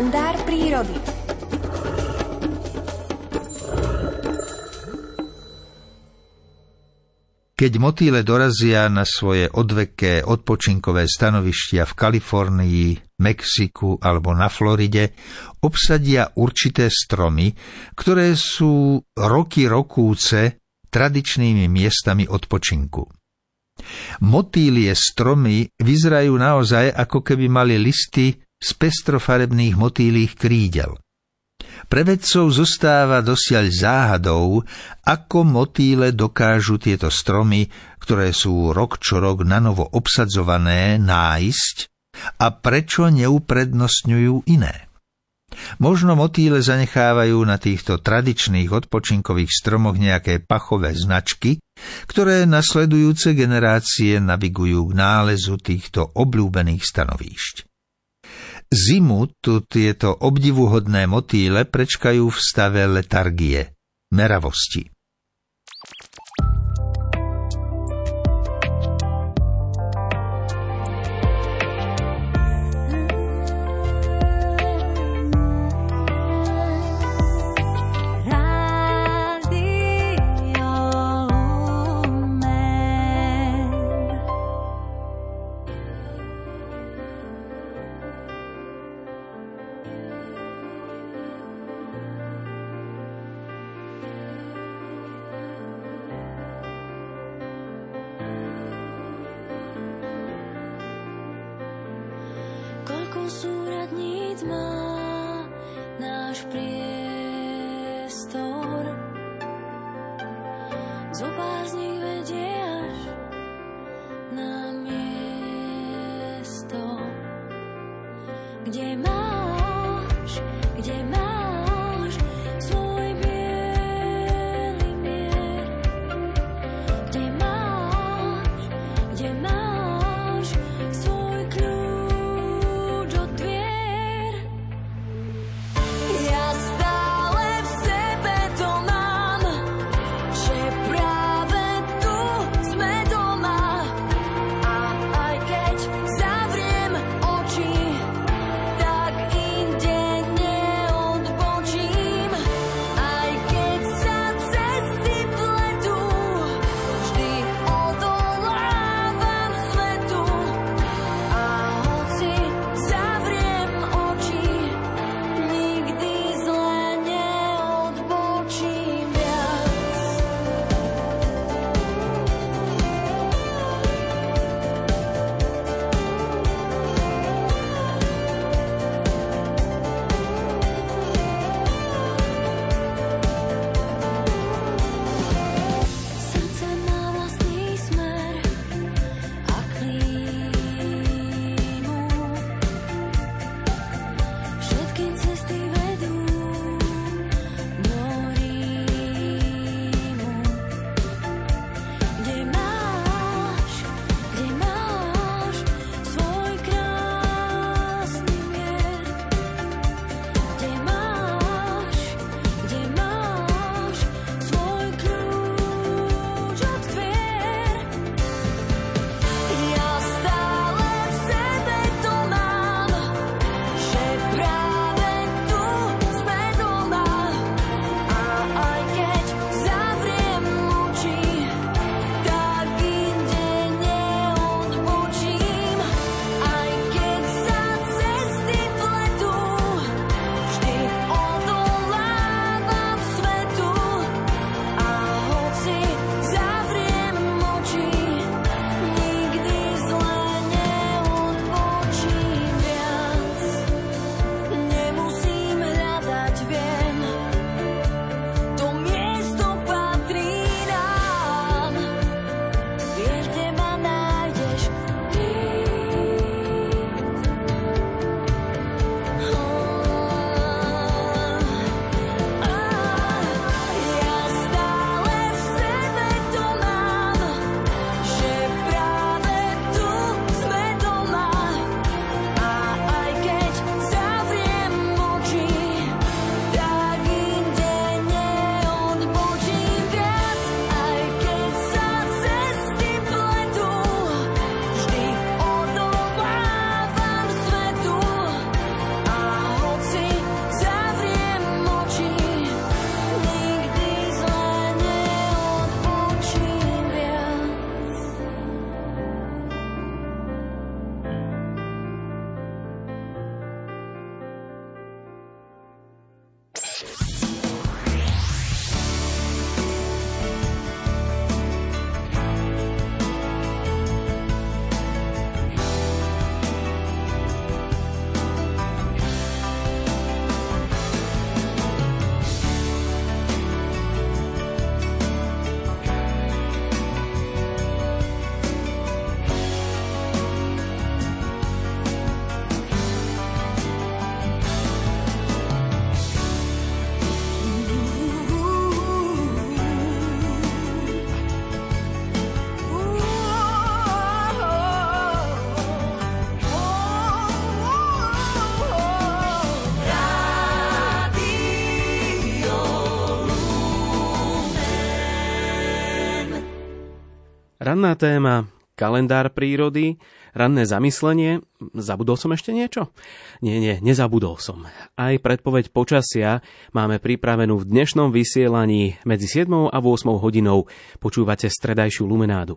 kalendár prírody. Keď motýle dorazia na svoje odveké odpočinkové stanovištia v Kalifornii, Mexiku alebo na Floride, obsadia určité stromy, ktoré sú roky rokúce tradičnými miestami odpočinku. Motýlie stromy vyzerajú naozaj, ako keby mali listy z pestrofarebných motýlých krídel. Pre vedcov zostáva dosiaľ záhadou, ako motýle dokážu tieto stromy, ktoré sú rok čo rok nanovo obsadzované, nájsť a prečo neuprednostňujú iné. Možno motýle zanechávajú na týchto tradičných odpočinkových stromoch nejaké pachové značky, ktoré nasledujúce generácie navigujú k nálezu týchto obľúbených stanovíšť. Zimu tu tieto obdivuhodné motýle prečkajú v stave letargie, meravosti. Súradníc má náš priestor. Zopár z nich vedie až na miesto, kde máš, Ranná téma, kalendár prírody, ranné zamyslenie. Zabudol som ešte niečo? Nie, nie, nezabudol som. Aj predpoveď počasia máme pripravenú v dnešnom vysielaní medzi 7 a 8 hodinou. Počúvate stredajšiu lumenádu.